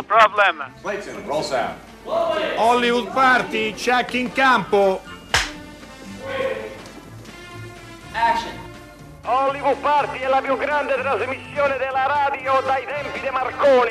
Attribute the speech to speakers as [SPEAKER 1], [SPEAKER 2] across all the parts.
[SPEAKER 1] No problem.
[SPEAKER 2] Clayton, roll sound.
[SPEAKER 3] Hollywood Party, check in campo.
[SPEAKER 1] Action. Hollywood Party è la più grande trasmissione della radio dai tempi di Marconi.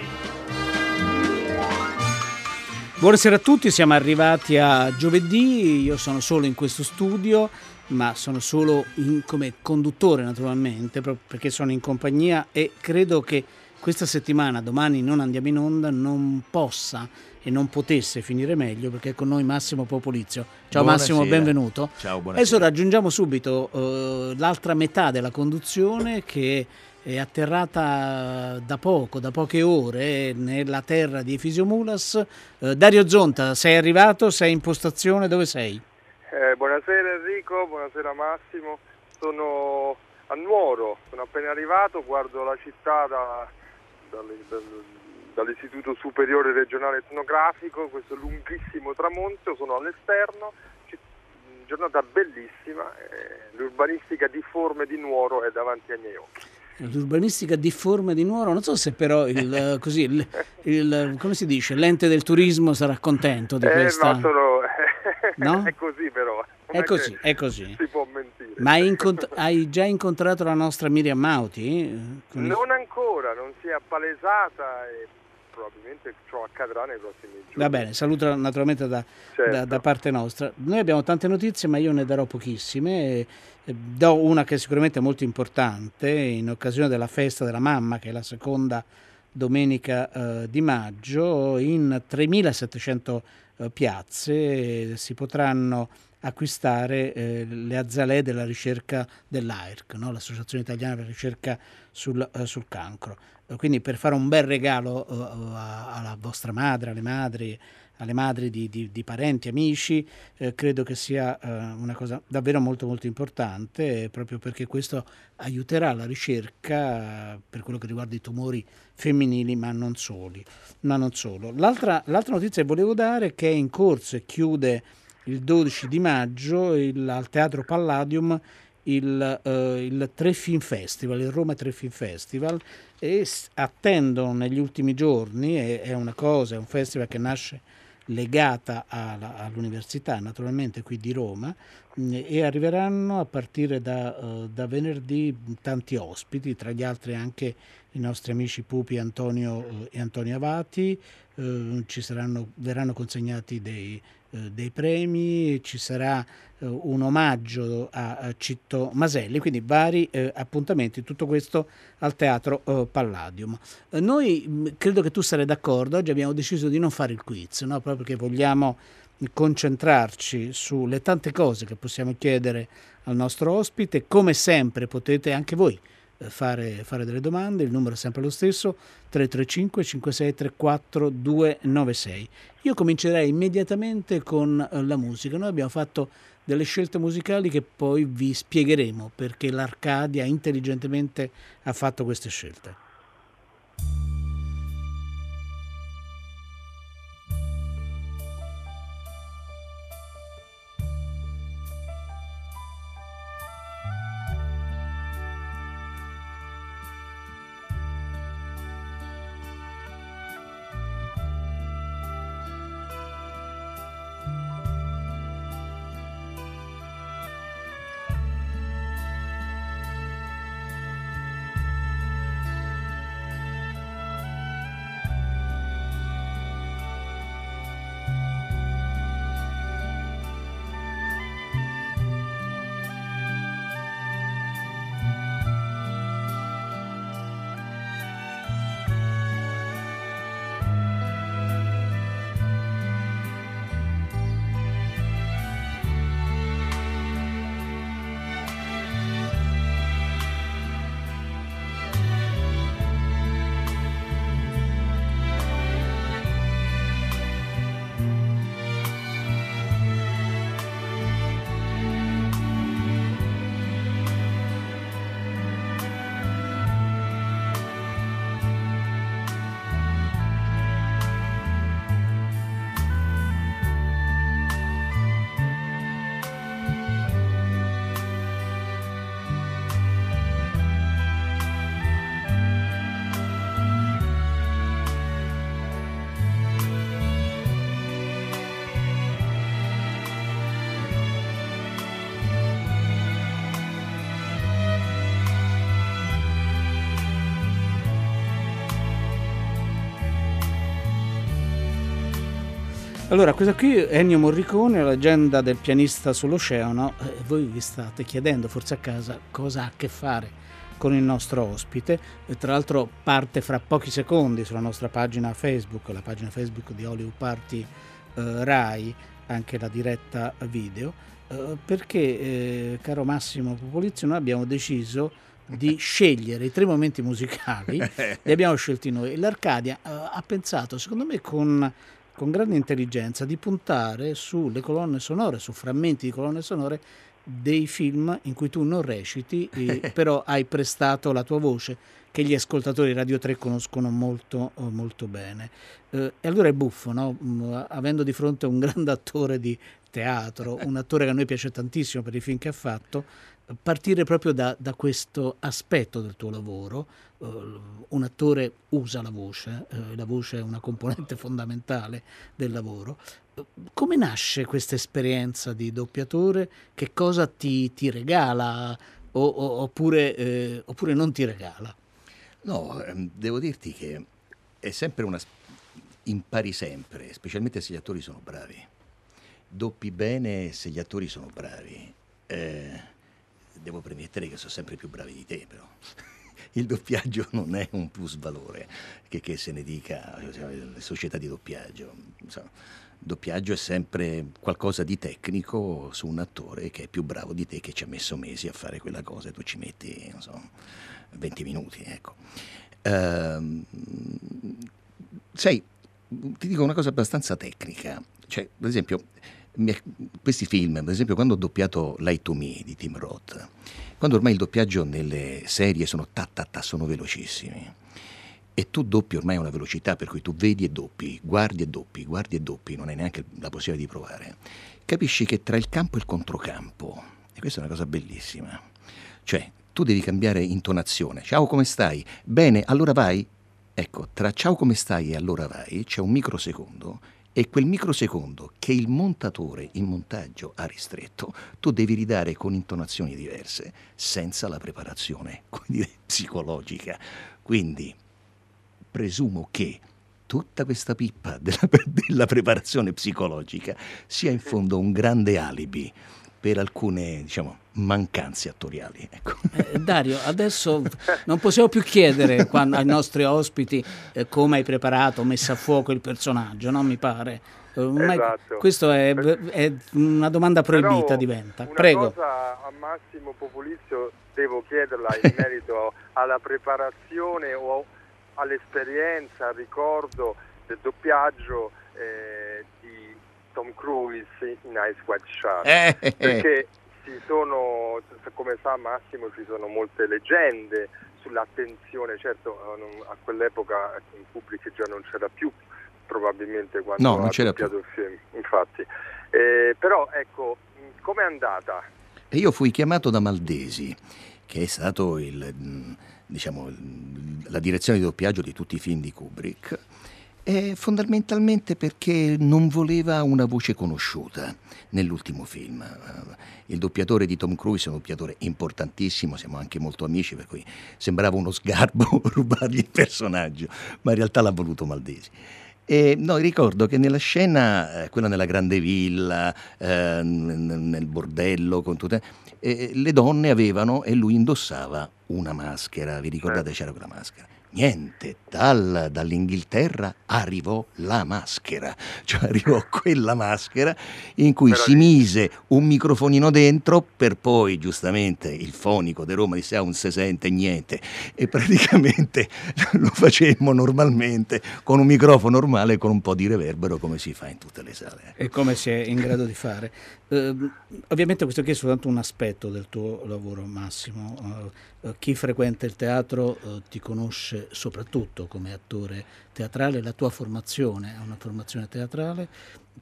[SPEAKER 4] Buonasera a tutti, siamo arrivati a giovedì, io sono solo in questo studio, ma sono solo in- come conduttore naturalmente, proprio perché sono in compagnia e credo che questa settimana, domani non andiamo in onda, non possa e non potesse finire meglio perché è con noi Massimo Popolizio. Ciao Massimo,
[SPEAKER 5] Buonasera.
[SPEAKER 4] benvenuto.
[SPEAKER 5] Ciao, buonasera.
[SPEAKER 4] Adesso raggiungiamo subito eh, l'altra metà della conduzione che è atterrata da poco, da poche ore, nella terra di Efisio Mulas. Eh, Dario Zonta, sei arrivato? Sei in postazione? Dove sei?
[SPEAKER 6] Eh, buonasera Enrico, buonasera Massimo. Sono a Nuoro, sono appena arrivato, guardo la città da- dall'Istituto Superiore Regionale Etnografico, questo lunghissimo tramonto, sono all'esterno, giornata bellissima, eh, l'urbanistica difforme di Nuoro è davanti ai miei occhi.
[SPEAKER 4] L'urbanistica difforme di Nuoro, non so se però il, eh, così, il, il- come si dice, l'ente del turismo sarà contento di
[SPEAKER 6] Eh,
[SPEAKER 4] questa...
[SPEAKER 6] no, sono...
[SPEAKER 4] No?
[SPEAKER 6] è così però. non
[SPEAKER 4] È così, è così.
[SPEAKER 6] Si può.
[SPEAKER 4] Ma hai, incont- hai già incontrato la nostra Miriam Mauti? Il-
[SPEAKER 6] Non ancora, non si è appalesata e probabilmente ciò accadrà nei prossimi giorni.
[SPEAKER 4] Va bene, saluto naturalmente da,
[SPEAKER 6] Certo.
[SPEAKER 4] da- da parte nostra. Noi abbiamo tante notizie, ma io ne darò pochissime. Do una che sicuramente è molto importante in occasione della festa della mamma, che è la seconda domenica eh, di maggio. In 3700 eh, piazze eh, si potranno acquistare eh, le azalée della ricerca dell'AIRC, no? l'Associazione Italiana per la Ricerca sul, eh, sul Cancro. Eh, Quindi per fare un bel regalo eh, alla vostra madre, alle madri, alle madri di, di- di parenti, amici, eh, credo che sia eh, una cosa davvero molto molto importante, eh, proprio perché questo aiuterà la ricerca eh, per quello che riguarda i tumori femminili, ma non, soli, ma non solo. L'altra, l'altra notizia che volevo dare è che è in corso e chiude il 12 di maggio il- al Teatro Palladium il, eh, il Tre Film Festival, il Roma Tre Film Festival e attendono negli ultimi giorni, è, è una cosa, è un festival che nasce legata alla- all'università naturalmente qui di Roma mh, e arriveranno a partire da, eh, da venerdì tanti ospiti, tra gli altri anche i nostri amici Pupi Antonio eh, e Antonio Avati, eh, ci saranno, verranno consegnati dei, eh, dei premi, ci sarà un omaggio a, Citto Maselli, quindi vari appuntamenti, tutto questo al Teatro Palladium. Noi mh, credo che tu sarai d'accordo, oggi abbiamo deciso di non fare il quiz, no? proprio perché vogliamo concentrarci sulle tante cose che possiamo chiedere al nostro ospite, come sempre potete anche voi fare, fare delle domande, il numero è sempre lo stesso, 335 5634 296. Io comincerei immediatamente con eh, la musica, noi abbiamo fatto delle scelte musicali che poi vi spiegheremo perché l'Arcadia intelligentemente ha fatto queste scelte. Allora, questa qui è Ennio Morricone, la leggenda del pianista sull'oceano. E voi vi state chiedendo, forse a casa, cosa ha a che fare con il nostro ospite. E tra l'altro parte fra pochi secondi sulla nostra pagina Facebook, la pagina Facebook di Hollywood Party eh, Rai, anche la diretta video, eh, perché, eh, caro Massimo Popolizio, noi abbiamo deciso di scegliere i tre momenti musicali, li abbiamo scelti noi. L'Arcadia eh, ha pensato, secondo me, con con grande intelligenza di puntare sulle colonne sonore, su frammenti di colonne sonore dei film in cui tu non reciti, però hai prestato la tua voce, che gli ascoltatori Radio 3 conoscono molto, molto bene. Eh, e allora è buffo, no? Mm, avendo di fronte un grande attore di teatro, un attore che a noi piace tantissimo per i film che ha fatto, partire proprio da, da questo aspetto del tuo lavoro. Uh, un attore usa la voce, uh, la voce è una componente fondamentale del lavoro. Uh, come nasce questa esperienza di doppiatore? Che cosa ti, ti regala o, o, oppure, eh, oppure, non ti regala?
[SPEAKER 2] No, ehm, devo dirti che è sempre una... impari sempre, specialmente se gli attori sono bravi. Doppi bene se gli attori sono bravi. Eh, devo premettere che sono sempre più bravi di te, però. Il doppiaggio non è un plus valore, che, che se ne dica le società di doppiaggio. Insomma, doppiaggio è sempre qualcosa di tecnico su un attore che è più bravo di te, che ci ha messo mesi a fare quella cosa e tu ci metti, non so, 20 minuti, ecco. Uh, sai, ti dico una cosa abbastanza tecnica. Cioè, per esempio, questi film, per esempio quando ho doppiato Light to Me di Tim Roth, quando ormai il doppiaggio nelle serie sono ta ta ta, sono velocissimi, e tu doppi ormai a una velocità per cui tu vedi e doppi, guardi e doppi, guardi e doppi, non hai neanche la possibilità di provare, capisci che tra il campo e il controcampo, e questa è una cosa bellissima, cioè tu devi cambiare intonazione, ciao come stai? Bene, allora vai? Ecco, tra ciao come stai e allora vai c'è un microsecondo e quel microsecondo che il montatore in montaggio ha ristretto, tu devi ridare con intonazioni diverse, senza la preparazione dire, psicologica. Quindi presumo che tutta questa pippa della, della preparazione psicologica sia in fondo un grande alibi per alcune diciamo, mancanze attoriali. Ecco.
[SPEAKER 4] Eh, Dario, adesso non possiamo più chiedere quando, ai nostri ospiti eh, come hai preparato, messo a fuoco il personaggio, no? Mi pare. Eh,
[SPEAKER 6] esatto.
[SPEAKER 4] Questo è, è, una domanda proibita
[SPEAKER 6] Però
[SPEAKER 4] diventa.
[SPEAKER 6] Una
[SPEAKER 4] Prego.
[SPEAKER 6] cosa a Massimo Popolizio devo chiederla in merito alla preparazione o all'esperienza, al ricordo del doppiaggio eh, di Tom Cruise in Ice White Shark.
[SPEAKER 2] Eh, eh,
[SPEAKER 6] Perché ci sono, come sa Massimo, ci sono molte leggende sull'attenzione, certo non- a quell'epoca in pubblico già non c'era più probabilmente quando
[SPEAKER 2] No, non c'era
[SPEAKER 6] doppiato il film, infatti. Eh, però ecco, com'è andata?
[SPEAKER 2] Io fui chiamato da Maldesi, che è stato il, mh, diciamo, la direzione di doppiaggio di tutti i film di Kubrick, e fondamentalmente perché non voleva una voce conosciuta nell'ultimo film. Eh, Il doppiatore di Tom Cruise è un doppiatore importantissimo, siamo anche molto amici, per cui sembrava uno sgarbo rubargli il personaggio, ma in realtà l'ha voluto Maldesi. E no, ricordo che nella scena, eh, quella nella grande villa, eh, nel bordello, con tutte, eh, le donne avevano e lui indossava una maschera. Vi ricordate c'era quella maschera? Niente, dal- dall'Inghilterra arrivò la maschera, cioè arrivò quella maschera in cui si mise un microfonino dentro per poi giustamente il fonico di Roma disse ah non si sente niente e praticamente lo facemmo normalmente con un microfono normale con un po' di reverbero come si fa in tutte le sale.
[SPEAKER 4] E come si è in grado di fare. Eh, ovviamente questo qui è soltanto un aspetto del tuo lavoro, Massimo. Eh, eh, chi frequenta il teatro eh, ti conosce soprattutto come attore teatrale, la tua formazione è una formazione teatrale,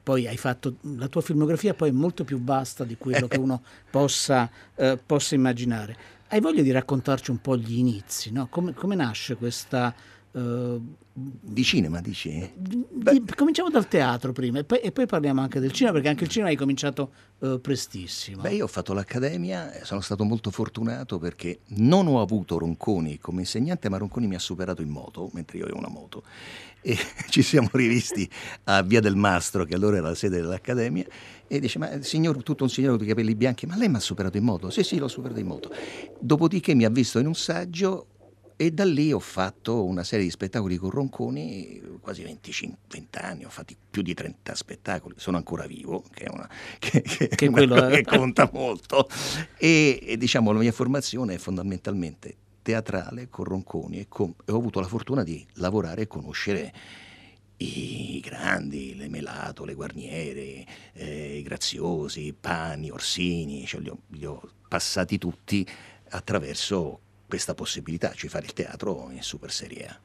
[SPEAKER 4] poi hai fatto la tua filmografia poi è molto più vasta di quello che uno possa, eh, possa immaginare. Hai voglia di raccontarci un po' gli inizi, no? come, come nasce questa
[SPEAKER 2] Uh, di cinema, dici?
[SPEAKER 4] Di, cominciamo dal teatro prima e poi, e poi, parliamo anche del cinema, perché anche il cinema hai cominciato uh, prestissimo.
[SPEAKER 2] Beh, io ho fatto l'accademia e sono stato molto fortunato perché non ho avuto Ronconi come insegnante, ma Ronconi mi ha superato in moto, mentre io avevo una moto. E ci siamo rivisti a Via del Mastro, che allora era la sede dell'accademia, e dice, ma signor, tutto un signore con i capelli bianchi, ma lei mi ha superato in moto? Sì, sì, l'ho superato in moto. Dopodiché mi ha visto in un saggio e da lì ho fatto una serie di spettacoli con Ronconi, quasi 25, 20 anni, ho fatto più di 30 spettacoli, sono ancora vivo, che, è una, che, che, che, una che conta molto. E, e, diciamo la mia formazione è fondamentalmente teatrale con Ronconi e, con, e ho avuto la fortuna di lavorare e conoscere i grandi, le Melato, le Guarniere, eh, i Graziosi, Pani, Orsini, cioè li, ho, li ho passati tutti attraverso questa possibilità, cioè fare il teatro in super serie A.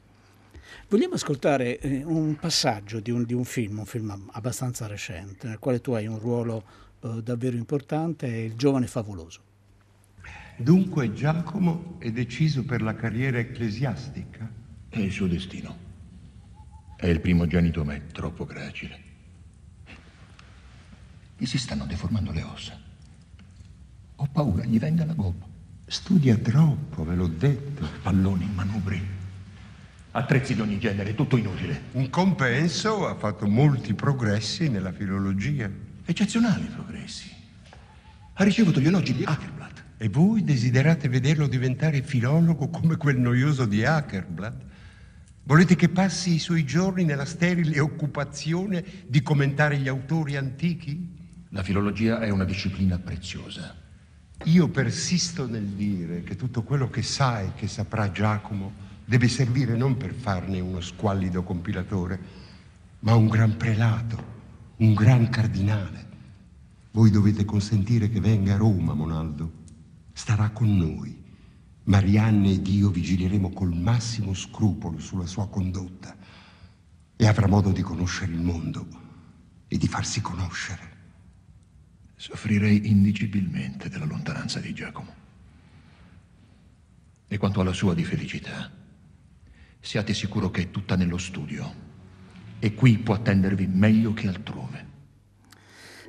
[SPEAKER 4] Vogliamo ascoltare eh, un passaggio di un, di un, film, un film abbastanza recente, nel quale tu hai un ruolo eh, davvero importante, è Il giovane favoloso.
[SPEAKER 5] Dunque Giacomo è deciso per la carriera ecclesiastica?
[SPEAKER 7] È il suo destino. È il primogenito, ma è troppo gracile. Gli si stanno deformando le ossa. Ho paura, gli venga la gobba.
[SPEAKER 5] Studia troppo, ve l'ho detto.
[SPEAKER 7] Palloni, manubri, attrezzi di ogni genere, tutto inutile.
[SPEAKER 5] In compenso ha fatto molti progressi nella filologia.
[SPEAKER 7] Eccezionali progressi. Ha ricevuto gli elogi di Ackerblatt.
[SPEAKER 5] E voi desiderate vederlo diventare filologo come quel noioso di Ackerblatt? Volete che passi i suoi giorni nella sterile occupazione di commentare gli autori antichi?
[SPEAKER 7] La filologia è una disciplina preziosa.
[SPEAKER 5] Io persisto nel dire che tutto quello che sa e che saprà Giacomo deve servire non per farne uno squallido compilatore, ma un gran prelato, un gran cardinale. Voi dovete consentire che venga a Roma, Monaldo. Starà con noi. Marianne ed io vigileremo col massimo scrupolo sulla sua condotta e avrà modo di conoscere il mondo e di farsi conoscere.
[SPEAKER 7] Soffrirei indicibilmente della lontananza di Giacomo. E quanto alla sua di felicità, siate sicuro che è tutta nello studio e qui può attendervi meglio che altrove.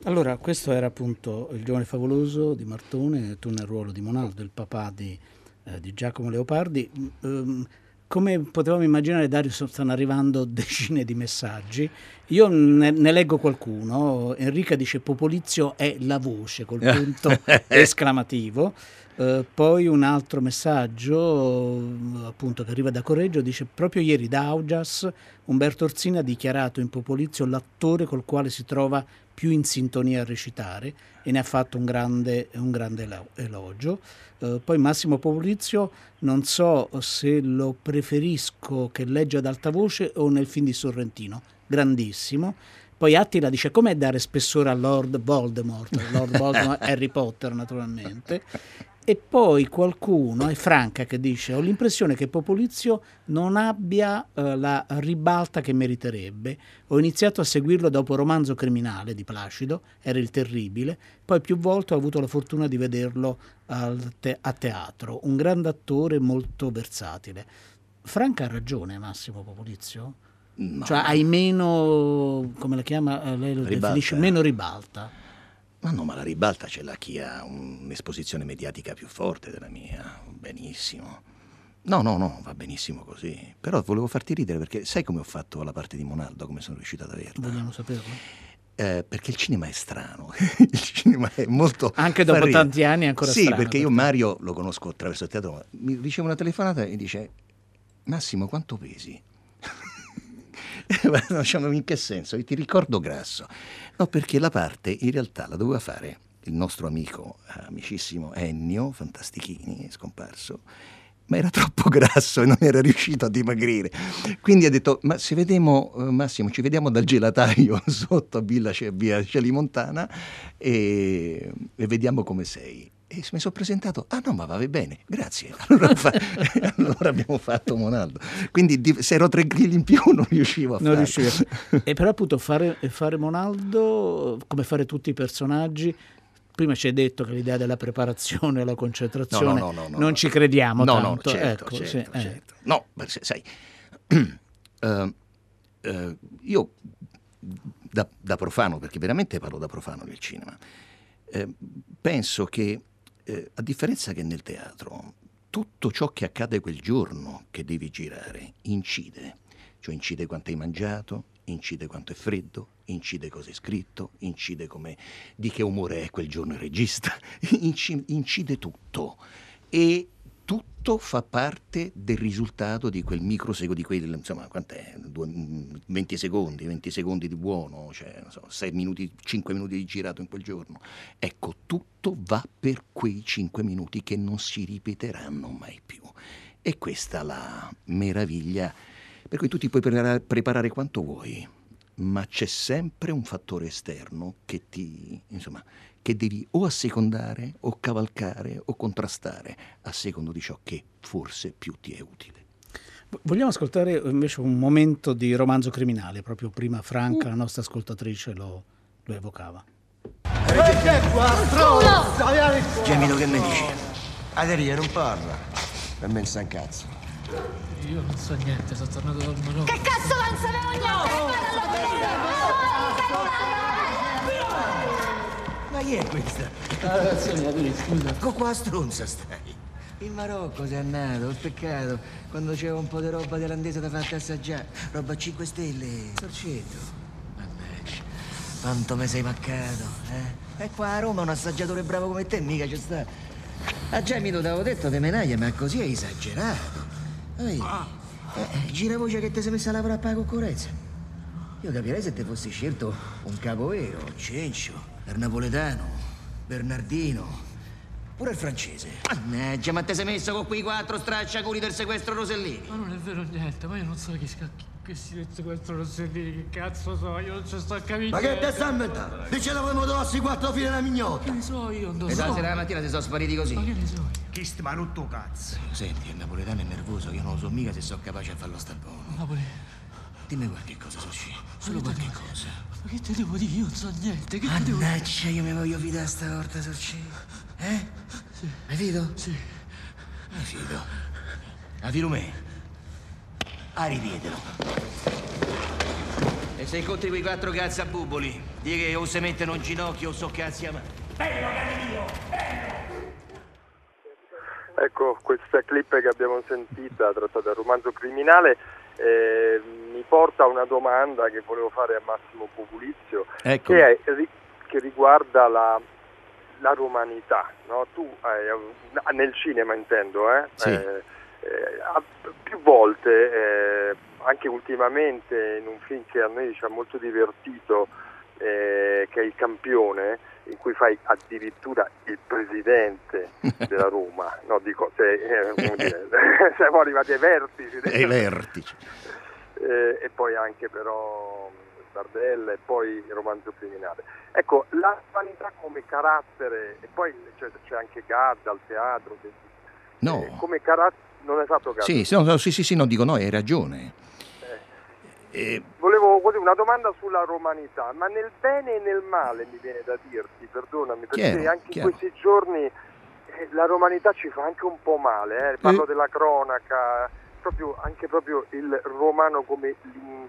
[SPEAKER 4] Allora, questo era appunto il giovane favoloso di Martone, tu nel ruolo di Monaldo, il papà di, eh, di Giacomo Leopardi. Um, come potevamo immaginare, Dario, stanno arrivando decine di messaggi. Io ne, ne, leggo qualcuno. Enrica dice Popolizio è la voce col punto esclamativo. Uh, poi un altro messaggio appunto che arriva da Correggio dice proprio ieri da Augias Umberto Orsini ha dichiarato in Popolizio l'attore col quale si trova più in sintonia a recitare e ne ha fatto un grande, un grande elogio. Uh, poi Massimo Popolizio non so se lo preferisco che legge ad alta voce o nel film di Sorrentino, grandissimo. Poi Attila dice com'è dare spessore a Lord Voldemort, Lord Voldemort Harry Potter naturalmente. E poi qualcuno, è Franca che dice, ho l'impressione che Popolizio non abbia eh, la ribalta che meriterebbe. Ho iniziato a seguirlo dopo Romanzo Criminale di Placido, era il terribile, poi più volte ho avuto la fortuna di vederlo te- a teatro, un grande attore molto versatile. Franca ha ragione Massimo Popolizio? No. Cioè hai meno, come la chiama, eh, lei lo ribalta. definisce, meno ribalta.
[SPEAKER 2] Ma no, ma la ribalta ce l'ha chi ha un'esposizione mediatica più forte della mia. Benissimo. No, no, no, va benissimo così. Però volevo farti ridere perché sai come ho fatto la parte di Monaldo, come sono riuscito ad averla?
[SPEAKER 4] Vogliamo saperlo?
[SPEAKER 2] Eh, perché il cinema è strano, il cinema è molto...
[SPEAKER 4] Anche dopo tanti anni è ancora
[SPEAKER 2] sì,
[SPEAKER 4] strano.
[SPEAKER 2] Sì, perché io Mario lo conosco attraverso il teatro, mi riceve una telefonata e dice Massimo quanto pesi? diciamo, in che senso? Ti ricordo grasso. No, perché la parte in realtà la doveva fare il nostro amico, amicissimo Ennio Fantastichini, scomparso, ma era troppo grasso e non era riuscito a dimagrire. Quindi ha detto, ma se vediamo, eh, Massimo, ci vediamo dal gelataio sotto a Villa Celimontana e, e vediamo come sei. E mi sono presentato, ah no, ma va bene, grazie. Allora, fa... allora abbiamo fatto Monaldo. Quindi di... se ero tre grilli in più non riuscivo a non farlo.
[SPEAKER 4] e però appunto fare, fare Monaldo, come fare tutti i personaggi, prima ci hai detto che l'idea della preparazione e la concentrazione no, no, no, non ci crediamo
[SPEAKER 2] no,
[SPEAKER 4] tanto.
[SPEAKER 2] No, certo,
[SPEAKER 4] ecco,
[SPEAKER 2] certo,
[SPEAKER 4] sì,
[SPEAKER 2] certo. Eh. No, sai, uh, uh, io da, da, profano, perché veramente parlo da profano nel cinema, eh, penso che eh, a differenza che nel teatro, tutto ciò che accade quel giorno che devi girare incide, cioè incide quanto hai mangiato, incide quanto è freddo, incide cosa è scritto, incide come, di che umore è quel giorno il regista, incide tutto. E tutto fa parte del risultato di quel microsecondo, di quel, insomma, quant'è? 20 secondi, 20 secondi di buono, cioè, so, 6 minuti, 5 minuti di girato in quel giorno. Ecco, tutto va per quei 5 minuti che non si ripeteranno mai più. E questa è la meraviglia, per cui tu ti puoi preparare, preparare quanto vuoi, ma c'è sempre un fattore esterno che ti, insomma, che devi o assecondare o cavalcare o contrastare a secondo di ciò che forse più ti è utile.
[SPEAKER 4] Vogliamo ascoltare invece un momento di romanzo criminale, proprio prima Franca, la nostra ascoltatrice, lo, lo evocava.
[SPEAKER 8] Gemito, che mi dici? Aderia non parla. Per me sta un cazzo.
[SPEAKER 9] Io non so niente, sono tornato dal Marocco.
[SPEAKER 10] Che cazzo non sapevo niente?
[SPEAKER 8] Ma chi è questa?
[SPEAKER 9] La ragazza mia, tu scusa.
[SPEAKER 8] Con qua stronza stai. In Marocco sei andato, peccato. Quando c'era un po' di roba thailandese da farti assaggiare. Roba a 5 stelle. Sorcetto. Mannaggia. Quanto mi sei maccato, eh? E qua a Roma un assaggiatore bravo come te mica ci sta. A Gemito ti avevo detto di menaglia, ma così hai esagerato. Ehi, eh, gira voce che ti sei messa a lavorare per la concorrenza. Io capirei se ti fossi scelto un capo vero, Cencio. Per napoletano, Bernardino, pure il francese. Mannaggia, ma te sei messo con quei quattro stracciaculi del sequestro Rosellini?
[SPEAKER 9] Ma non è vero niente, ma io non so chi scacchi questi del sequestro Rossellini, che cazzo so, io non ci sto a capire.
[SPEAKER 8] Ma che te sta inventando? Dice dove dossi quattro fili alla mignotta.
[SPEAKER 9] Che ne so io, non
[SPEAKER 8] so.
[SPEAKER 9] E
[SPEAKER 8] la sera la mattina si sono spariti così.
[SPEAKER 9] Ma che ne so
[SPEAKER 8] Chi sti marutto cazzo? Senti, il napoletano è nervoso, io non lo so mica se sono capace a farlo sta buono.
[SPEAKER 9] Napoli.
[SPEAKER 8] Dimmi qualche cosa, Sushi. Solo qualche cosa.
[SPEAKER 9] Ma che te devo dire? Io non so niente. Che
[SPEAKER 8] Mannaggia, te devo dire? io mi voglio fidare stavolta, Sorci. Eh?
[SPEAKER 9] Sì.
[SPEAKER 8] Hai fido?
[SPEAKER 9] Sì.
[SPEAKER 8] Mi fido. A fido me. A ripiedelo. E se incontri quei quattro cazzi a buboli, di che o se mettono un ginocchio o so cazzi a mano. Bello, cari mio! Bello!
[SPEAKER 6] Ecco, questa clip che abbiamo sentita, trattata dal romanzo criminale, eh, mi porta a una domanda che volevo fare a Massimo Populizio,
[SPEAKER 2] ecco.
[SPEAKER 6] che, è, che, riguarda la, la romanità. No? Tu eh, nel cinema intendo, eh?
[SPEAKER 2] Sì.
[SPEAKER 6] Eh, eh, più volte, eh, anche ultimamente in un film che a noi ci ha molto divertito, che è Il Campione, in cui fai addirittura il presidente della Roma, no dico, se, eh, dire, siamo arrivati ai vertici.
[SPEAKER 2] Ai vertici.
[SPEAKER 6] Eh, e poi anche però Bardella e poi il romanzo criminale. Ecco, la vanità come carattere, e poi cioè, c'è anche Gadda al teatro, che,
[SPEAKER 2] no.
[SPEAKER 6] Eh, come carattere, non è fatto Gadda?
[SPEAKER 2] Sì, no, sì, sì, sì, no, dico no, hai ragione.
[SPEAKER 6] Eh, Volevo una domanda sulla romanità, ma nel bene e nel male mi viene da dirti, perdonami, perché
[SPEAKER 2] chiaro,
[SPEAKER 6] anche
[SPEAKER 2] chiaro.
[SPEAKER 6] in questi giorni eh, la romanità ci fa anche un po' male, eh. parlo della cronaca, proprio, anche proprio il romano come,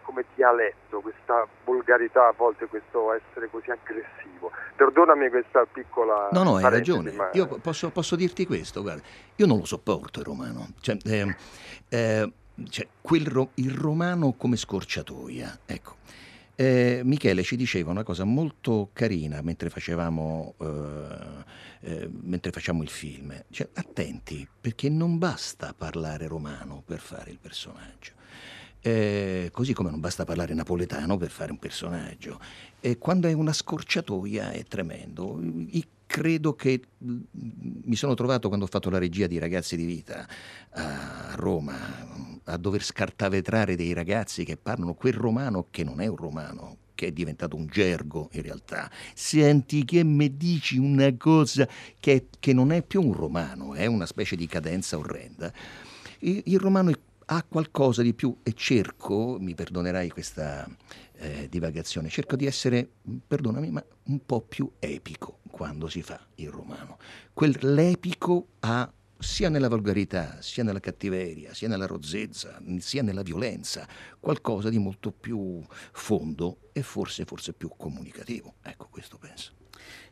[SPEAKER 6] come, dialetto, questa volgarità, a volte questo essere così aggressivo. Perdonami questa piccola...
[SPEAKER 2] No, no, hai ragione. Ma... Io posso, posso, dirti questo, guarda, io non lo sopporto il romano. Cioè, eh, eh, cioè, ro- il romano come scorciatoia. Ecco. Eh, Michele ci diceva una cosa molto carina mentre facevamo, eh, eh, mentre facciamo il film. Cioè, attenti, perché non basta parlare romano per fare il personaggio. Eh, così come non basta parlare napoletano per fare un personaggio. Quando è una scorciatoia è tremendo. I credo che mm, mi sono trovato quando ho fatto la regia di Ragazzi di Vita a Roma a dover scartavetrare dei ragazzi che parlano quel romano che non è un romano, che è diventato un gergo in realtà. Senti che mi dici una cosa che, che, non è più un romano, è una specie di cadenza orrenda. Il, il romano ha qualcosa di più e cerco, mi perdonerai questa eh, divagazione, cerco di essere, perdonami, ma un po' più epico quando si fa il romano. Quell'epico ha sia nella volgarità, sia nella cattiveria, sia nella rozzezza, sia nella violenza, qualcosa di molto più fondo e forse, forse più comunicativo. Ecco, questo penso.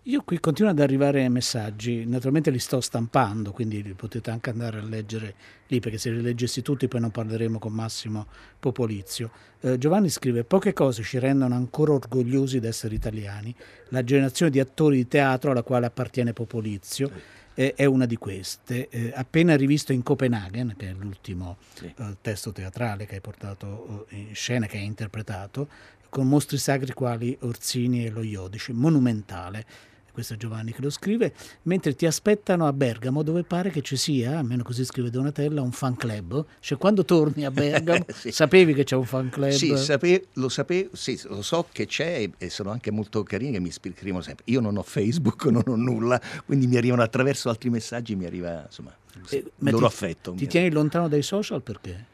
[SPEAKER 4] Io qui continuo ad arrivare messaggi, naturalmente li sto stampando, quindi li potete anche andare a leggere lì, perché se li leggessi tutti poi non parleremo con Massimo Popolizio. Eh, Giovanni scrive, poche cose ci rendono ancora orgogliosi di essere italiani, la generazione di attori di teatro alla quale appartiene Popolizio. Eh, È una di queste, Eh, appena rivisto in Copenaghen, che è l'ultimo
[SPEAKER 2] Sì.
[SPEAKER 4] eh, testo teatrale che hai portato eh, in scena, che hai interpretato, con mostri sacri quali Orsini e lo Iodice, monumentale. Questo è Giovanni che lo scrive, mentre ti aspettano a Bergamo dove pare che ci sia, almeno così scrive Donatella, un fan club. Cioè quando torni a Bergamo
[SPEAKER 2] Sì.
[SPEAKER 4] sapevi che c'è un fan club?
[SPEAKER 2] Sì, sape- lo sapevo, sì, lo so che c'è e- sono anche molto carini che mi scrivono sempre. Io non ho Facebook, non ho nulla, quindi mi arrivano attraverso altri messaggi, mi arriva insomma
[SPEAKER 4] Eh,
[SPEAKER 2] il loro
[SPEAKER 4] ti-
[SPEAKER 2] affetto.
[SPEAKER 4] Ti tieni lontano dai social perché?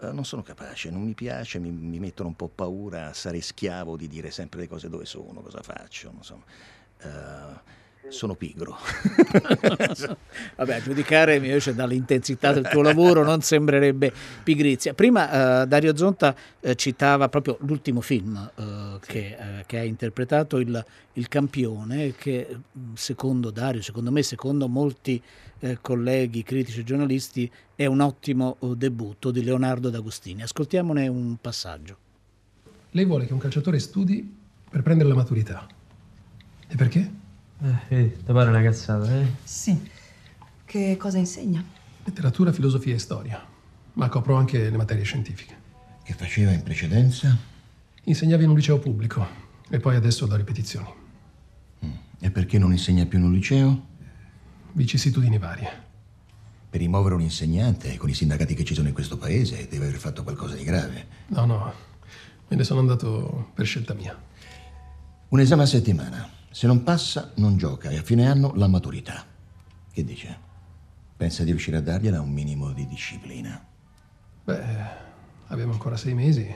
[SPEAKER 2] Eh, non sono capace, non mi piace, mi, mi mettono un po' paura, sarei schiavo di dire sempre le cose dove sono, cosa faccio. Eh, sono pigro.
[SPEAKER 4] Vabbè, a giudicare invece dall'intensità del tuo lavoro non sembrerebbe pigrizia. Prima eh, Dario Zonta eh, citava proprio l'ultimo film eh, che, eh, che ha interpretato, il, il Campione, che secondo Dario, secondo me, secondo molti eh, colleghi, critici e giornalisti, è un ottimo eh, debutto di Leonardo D'Agostini. Ascoltiamone un passaggio.
[SPEAKER 10] Lei vuole che un calciatore studi per prendere la maturità. E perché?
[SPEAKER 11] Eh, ti pare una cazzata, eh?
[SPEAKER 12] Sì. Che cosa insegna?
[SPEAKER 10] Letteratura, filosofia e storia. Ma copro anche le materie scientifiche.
[SPEAKER 7] Che faceva in precedenza?
[SPEAKER 10] Insegnava in un liceo pubblico e poi adesso do ripetizioni.
[SPEAKER 7] E perché non insegna più in un liceo?
[SPEAKER 10] Vicissitudini varie.
[SPEAKER 7] Per rimuovere un insegnante, con i sindacati che ci sono in questo paese, deve aver fatto qualcosa di grave.
[SPEAKER 10] No, no, me ne sono andato per scelta mia.
[SPEAKER 7] Un esame a settimana. Se non passa, non gioca e a fine anno la maturità. Che dice? Pensa di riuscire a dargliela un minimo di disciplina.
[SPEAKER 10] Beh, abbiamo ancora sei mesi.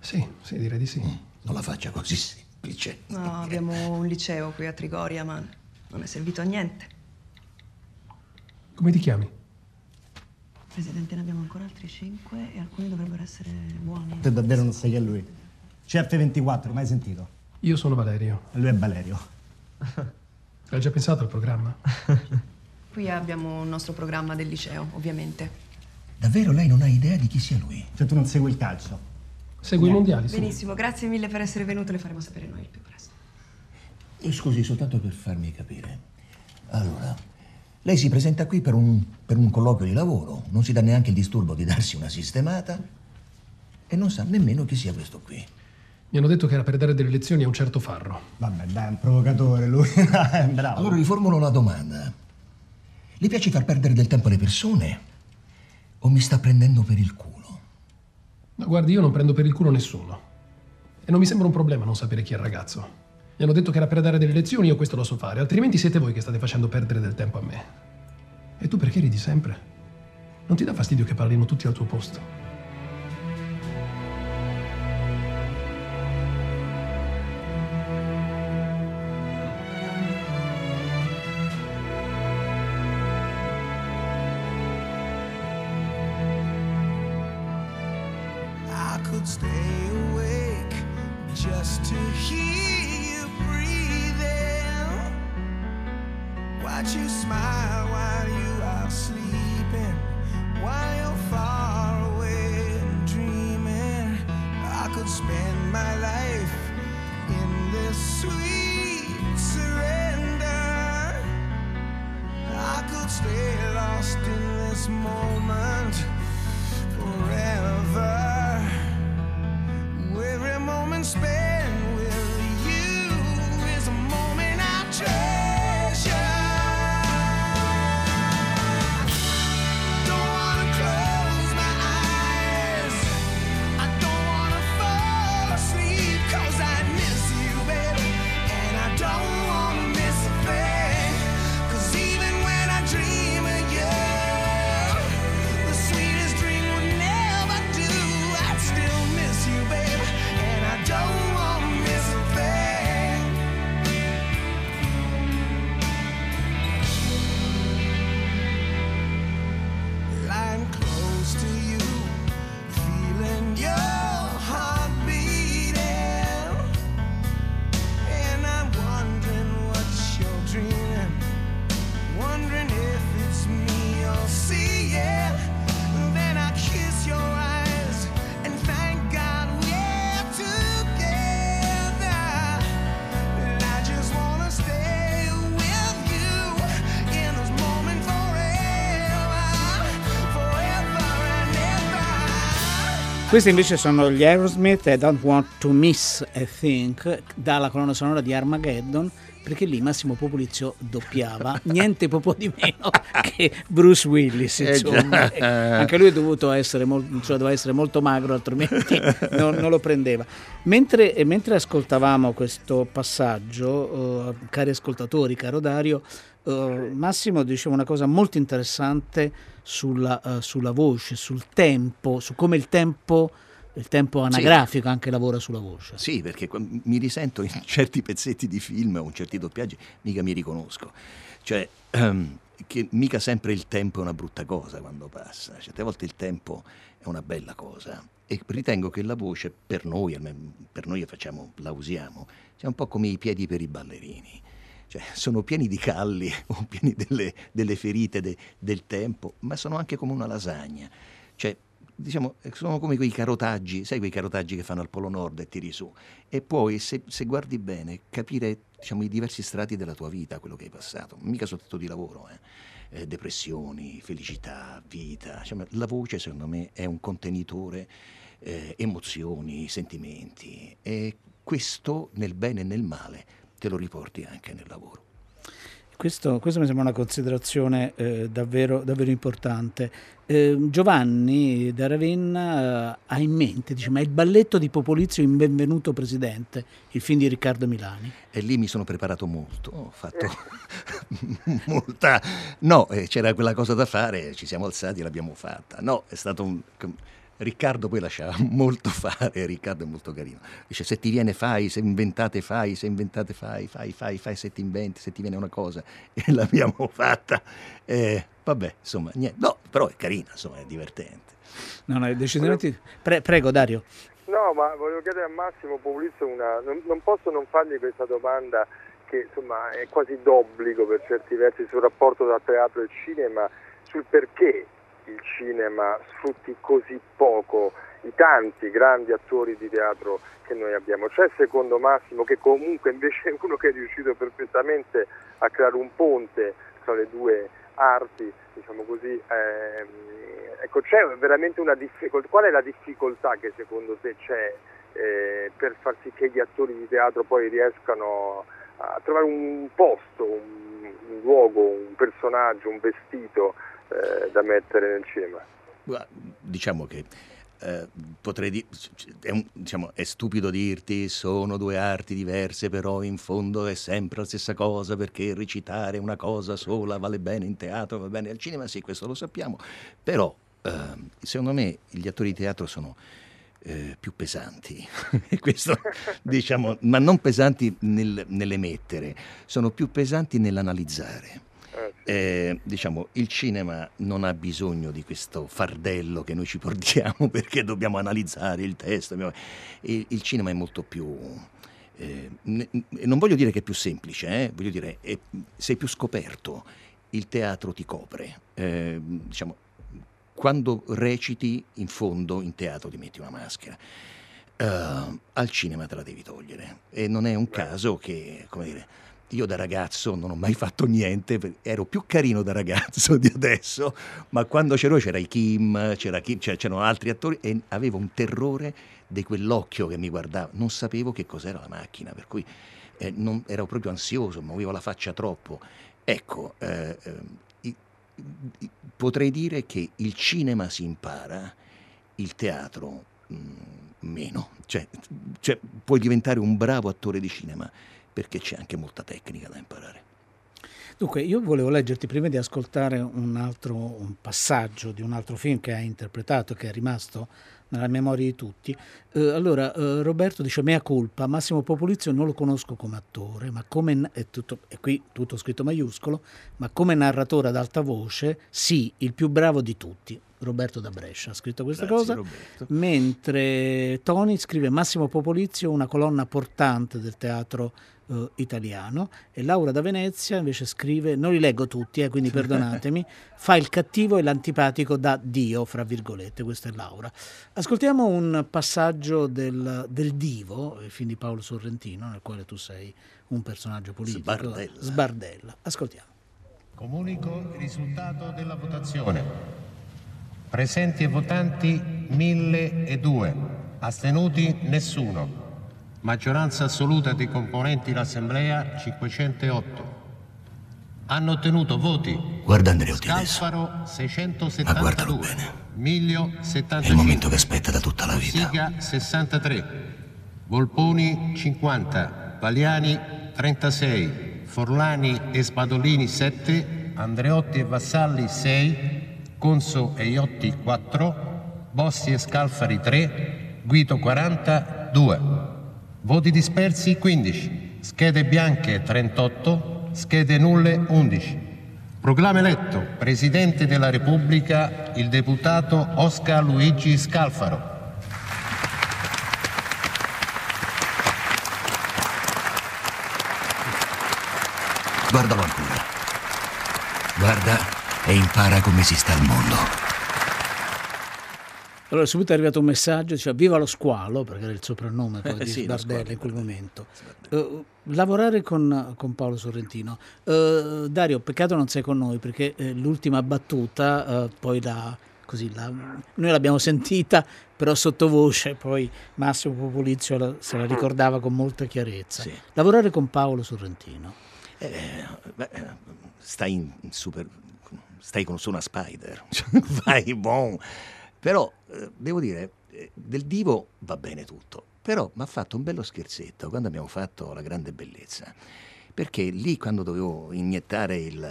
[SPEAKER 10] Sì, sì, direi di sì.
[SPEAKER 7] Non la faccia così semplice.
[SPEAKER 12] No, abbiamo un liceo qui a Trigoria, ma non è servito a niente.
[SPEAKER 10] Come ti chiami?
[SPEAKER 12] Presidente, ne abbiamo ancora altri cinque e alcuni dovrebbero essere buoni.
[SPEAKER 13] Te davvero non sai che è lui? CF24, mai sentito?
[SPEAKER 10] Io sono Valerio.
[SPEAKER 13] E lui è Valerio.
[SPEAKER 10] Hai già pensato al programma?
[SPEAKER 12] Qui abbiamo il nostro programma del liceo, ovviamente.
[SPEAKER 7] Davvero lei non ha idea di chi sia lui?
[SPEAKER 13] Cioè tu non segui il calcio?
[SPEAKER 10] Segui i mondiali, sì.
[SPEAKER 12] Benissimo, grazie mille per essere venuto, le faremo sapere noi il più presto.
[SPEAKER 7] Eh, Scusi, soltanto per farmi capire. Allora, lei si presenta qui per un, per un colloquio di lavoro, non si dà neanche il disturbo di darsi una sistemata e non sa nemmeno chi sia questo qui.
[SPEAKER 10] Mi hanno detto che era per dare delle lezioni a un certo farro.
[SPEAKER 13] Vabbè, dai, è un provocatore lui. è bravo.
[SPEAKER 7] Allora riformulo la domanda. Le piace far perdere del tempo alle persone o mi sta prendendo per il culo?
[SPEAKER 10] Ma guardi, io non prendo per il culo nessuno. E non mi sembra un problema non sapere chi è il ragazzo. Mi hanno detto che era per dare delle lezioni, io questo lo so fare, altrimenti siete voi che state facendo perdere del tempo a me. E tu perché ridi sempre? Non ti dà fastidio che parlino tutti al tuo posto?
[SPEAKER 4] Questi invece sono gli Aerosmith e Don't Want to Miss a Thing dalla colonna sonora di Armageddon perché lì Massimo Popolizio doppiava niente po' di meno che Bruce Willis
[SPEAKER 2] Eh,
[SPEAKER 4] insomma.
[SPEAKER 2] già.
[SPEAKER 4] E anche lui è dovuto essere, cioè, doveva essere molto magro altrimenti non, non lo prendeva mentre, mentre ascoltavamo questo passaggio eh, cari ascoltatori caro Dario eh, Massimo diceva una cosa molto interessante sulla, eh, sulla voce, sul tempo, su come il tempo, il tempo anagrafico anche lavora sulla voce.
[SPEAKER 2] Sì, perché mi risento in certi pezzetti di film o in certi doppiaggi, mica mi riconosco. Cioè, ehm, che mica sempre il tempo è una brutta cosa quando passa. Certe volte il tempo è una bella cosa. E ritengo che la voce, per noi, almeno per noi che facciamo, la usiamo, sia un po' come i piedi per i ballerini. Cioè, sono pieni di calli o pieni delle, delle ferite de- del tempo, ma sono anche come una lasagna. Cioè, diciamo, sono come quei carotaggi, sai quei carotaggi che fanno al Polo Nord e tiri su. E puoi, se, se guardi bene, capire diciamo, i diversi strati della tua vita, quello che hai passato, mica soltanto di lavoro, eh. Eh, depressioni, felicità, vita. Diciamo, la voce, secondo me, è un contenitore, eh, emozioni, sentimenti. E questo, nel bene e nel male, te lo riporti anche nel lavoro.
[SPEAKER 4] Questo, questo mi sembra una considerazione eh, davvero, davvero importante. Eh, Giovanni da Ravenna eh, ha in mente, dice, ma il balletto di Popolizio in Benvenuto Presidente, il film di Riccardo Milani.
[SPEAKER 2] E lì mi sono preparato molto, ho fatto molta... No, eh, c'era quella cosa da fare, ci siamo alzati e l'abbiamo fatta. No, è stato un... Riccardo poi lasciava molto fare, Riccardo è molto carino. Dice se ti viene fai, se inventate fai, se inventate fai, fai, fai, fai, se ti inventi, se ti viene una cosa. E l'abbiamo fatta. Eh, vabbè, insomma, niente. No, però è carina, insomma, è divertente.
[SPEAKER 4] No, no, è decisamente... Pre- prego Dario.
[SPEAKER 6] No, ma volevo chiedere a Massimo Populizzo una... Non, non posso non fargli questa domanda che insomma è quasi d'obbligo per certi versi sul rapporto tra teatro e cinema, sul perché il cinema sfrutti così poco i tanti grandi attori di teatro che noi abbiamo. C'è secondo Massimo che comunque invece è uno che è riuscito perfettamente a creare un ponte tra le due arti, diciamo così, ehm, ecco c'è veramente una difficoltà, qual è la difficoltà che secondo te c'è eh, per far sì che gli attori di teatro poi riescano a trovare un posto, un, un luogo, un personaggio, un vestito eh, da mettere cinema?
[SPEAKER 2] Guarda, Diciamo che eh, potrei dire, è, un- diciamo, è stupido dirti sono due arti diverse, però in fondo è sempre la stessa cosa perché recitare una cosa sola vale bene in teatro, va bene al cinema, sì, questo lo sappiamo, però ehm, secondo me gli attori di teatro sono eh, più pesanti, questo, diciamo, ma non pesanti nel- nell'emettere, sono più pesanti nell'analizzare. Eh, diciamo, il cinema non ha bisogno di questo fardello che noi ci portiamo perché dobbiamo analizzare il testo. Il, il cinema è molto più. eh, non voglio dire che è più semplice, eh, voglio dire, è- sei più scoperto, il teatro ti copre. Eh, diciamo, quando reciti, in fondo, in teatro ti metti una maschera. Eh, al cinema te la devi togliere. E non è un caso che, come dire, io da ragazzo non ho mai fatto niente, ero più carino da ragazzo di adesso, ma quando c'ero c'era i Kim, c'era Kim, c'era- c'erano altri attori e avevo un terrore di quell'occhio che mi guardava. Non sapevo che cos'era la macchina, per cui eh, non- ero proprio ansioso, muovevo la faccia troppo. Ecco, eh, i- potrei dire che il cinema si impara, il teatro mm, meno. Cioè, cioè, puoi diventare un bravo attore di cinema perché c'è anche molta tecnica da imparare.
[SPEAKER 4] Dunque, io volevo leggerti prima di ascoltare un altro un passaggio di un altro film che hai interpretato, che è rimasto nella memoria di tutti. Eh, allora, eh, Roberto dice: Mea colpa, Massimo Popolizio non lo conosco come attore, ma come. È, tutto, è qui tutto scritto maiuscolo, ma come narratore ad alta voce, sì, il più bravo di tutti. Roberto da Brescia ha scritto questa
[SPEAKER 2] Grazie,
[SPEAKER 4] cosa.
[SPEAKER 2] Roberto.
[SPEAKER 4] Mentre Tony scrive Massimo Popolizio, una colonna portante del teatro eh, italiano, e Laura da Venezia invece scrive, non li leggo tutti, eh, quindi perdonatemi, fa il cattivo e l'antipatico da Dio, fra virgolette, questa è Laura. Ascoltiamo un passaggio del, del Divo, il film di Paolo Sorrentino, nel quale tu sei un personaggio politico.
[SPEAKER 2] Sbardella.
[SPEAKER 4] Sbardella. Ascoltiamo.
[SPEAKER 14] Comunico il risultato della votazione. Presenti e votanti 1002. Astenuti nessuno. Maggioranza assoluta dei componenti l'Assemblea 508. Hanno ottenuto voti
[SPEAKER 7] Guarda Andreotti adesso.
[SPEAKER 14] Scalfaro
[SPEAKER 7] Ma
[SPEAKER 14] 672.
[SPEAKER 7] guardalo bene.
[SPEAKER 14] Miglio
[SPEAKER 7] È
[SPEAKER 14] 75.
[SPEAKER 7] il momento che aspetta da tutta la vita.
[SPEAKER 14] Siga 63, Volponi 50, Valiani 36, Forlani e Spadolini 7, Andreotti e Vassalli 6, Conso e Iotti 4, Bossi e Scalfari 3, Guito 40 2. Voti dispersi 15, schede bianche 38, schede nulle 11. Proclama eletto Presidente della Repubblica il deputato Oscar Luigi Scalfaro.
[SPEAKER 7] Guardalo ancora. Guarda e impara come si sta al mondo.
[SPEAKER 4] Allora subito è arrivato un messaggio, diceva viva lo squalo, perché era il soprannome poi
[SPEAKER 2] Eh,
[SPEAKER 4] di
[SPEAKER 2] sì, squalo,
[SPEAKER 4] in quel momento. Eh, lavorare con, con Paolo Sorrentino. Eh, Dario, peccato non sei con noi perché eh, l'ultima battuta poi la, così, la- noi l'abbiamo sentita però sottovoce, poi Massimo Popolizio la- se la ricordava con molta chiarezza. Lavorare con Paolo Sorrentino.
[SPEAKER 2] Eh, beh, eh, stai in super. Stai con una spider. Vai, buon. Però eh, devo dire, eh, del divo va bene tutto. Però mi ha fatto un bello scherzetto quando abbiamo fatto la grande bellezza. Perché lì quando dovevo iniettare il,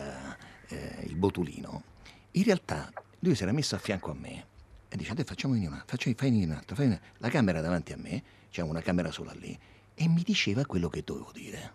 [SPEAKER 2] eh, il botulino, in realtà lui si era messo a fianco a me e dice: Adesso facciamo venire una, facciamo, fai venire un altro, fai venire-". La camera davanti a me, c'è una camera sola lì, e mi diceva quello che dovevo dire.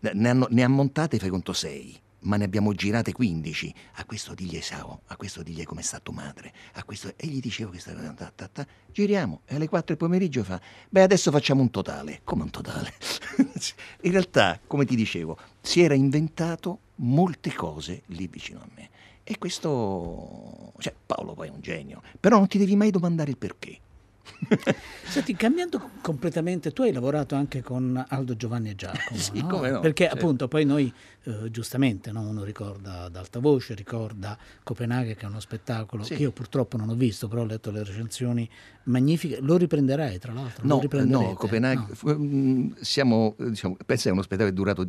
[SPEAKER 2] Ne, hanno- ne ha montate, fai conto, sei, ma ne abbiamo girate 15. A questo digli Esau, a questo digli come sta tua madre, a questo... E gli dicevo questa cosa, ta, ta, ta. giriamo, e alle 4 del pomeriggio fa, beh adesso facciamo un totale. Come un totale? In realtà, come ti dicevo, si era inventato molte cose lì vicino a me. E questo... Cioè, Paolo poi è un genio, però non ti devi mai domandare il perché.
[SPEAKER 4] Senti, cambiando completamente, tu hai lavorato anche con Aldo Giovanni e Giacomo,
[SPEAKER 2] Sì,
[SPEAKER 4] no?
[SPEAKER 2] come no,
[SPEAKER 4] Perché
[SPEAKER 2] certo.
[SPEAKER 4] appunto poi noi, eh, giustamente, no? uno ricorda ad alta voce, ricorda Copenaghen che è uno spettacolo
[SPEAKER 2] Sì.
[SPEAKER 4] che io purtroppo non ho visto, però ho letto le recensioni magnifiche. Lo riprenderai, tra l'altro?
[SPEAKER 2] No,
[SPEAKER 4] riprenderete?
[SPEAKER 2] no, Copenaghen,
[SPEAKER 4] No.
[SPEAKER 2] mm, siamo, eh, diciamo, penso che è uno spettacolo che è durato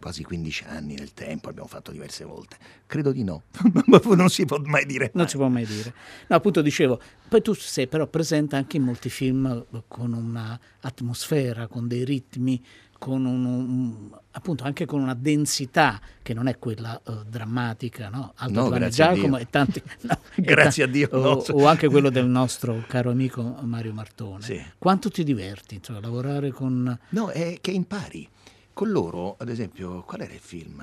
[SPEAKER 2] quasi 15 anni nel tempo, abbiamo fatto diverse volte. Credo di no, non si può mai dire.
[SPEAKER 4] Non si può mai dire. No, appunto dicevo, poi tu sei però presente anche in molti film con una atmosfera, con dei ritmi, con un, un- appunto anche con una densità che non è quella eh, drammatica, no? Aldo
[SPEAKER 2] No,
[SPEAKER 4] Giovanni
[SPEAKER 2] a
[SPEAKER 4] Giacomo
[SPEAKER 2] Dio.
[SPEAKER 4] e tanti... no, e
[SPEAKER 2] Grazie
[SPEAKER 4] ta-
[SPEAKER 2] a Dio,
[SPEAKER 4] O, o anche quello del nostro caro amico Mario Martone.
[SPEAKER 2] Sì.
[SPEAKER 4] Quanto ti diverti, cioè, lavorare con...
[SPEAKER 2] No, è che impari. Con loro, ad esempio, qual era il film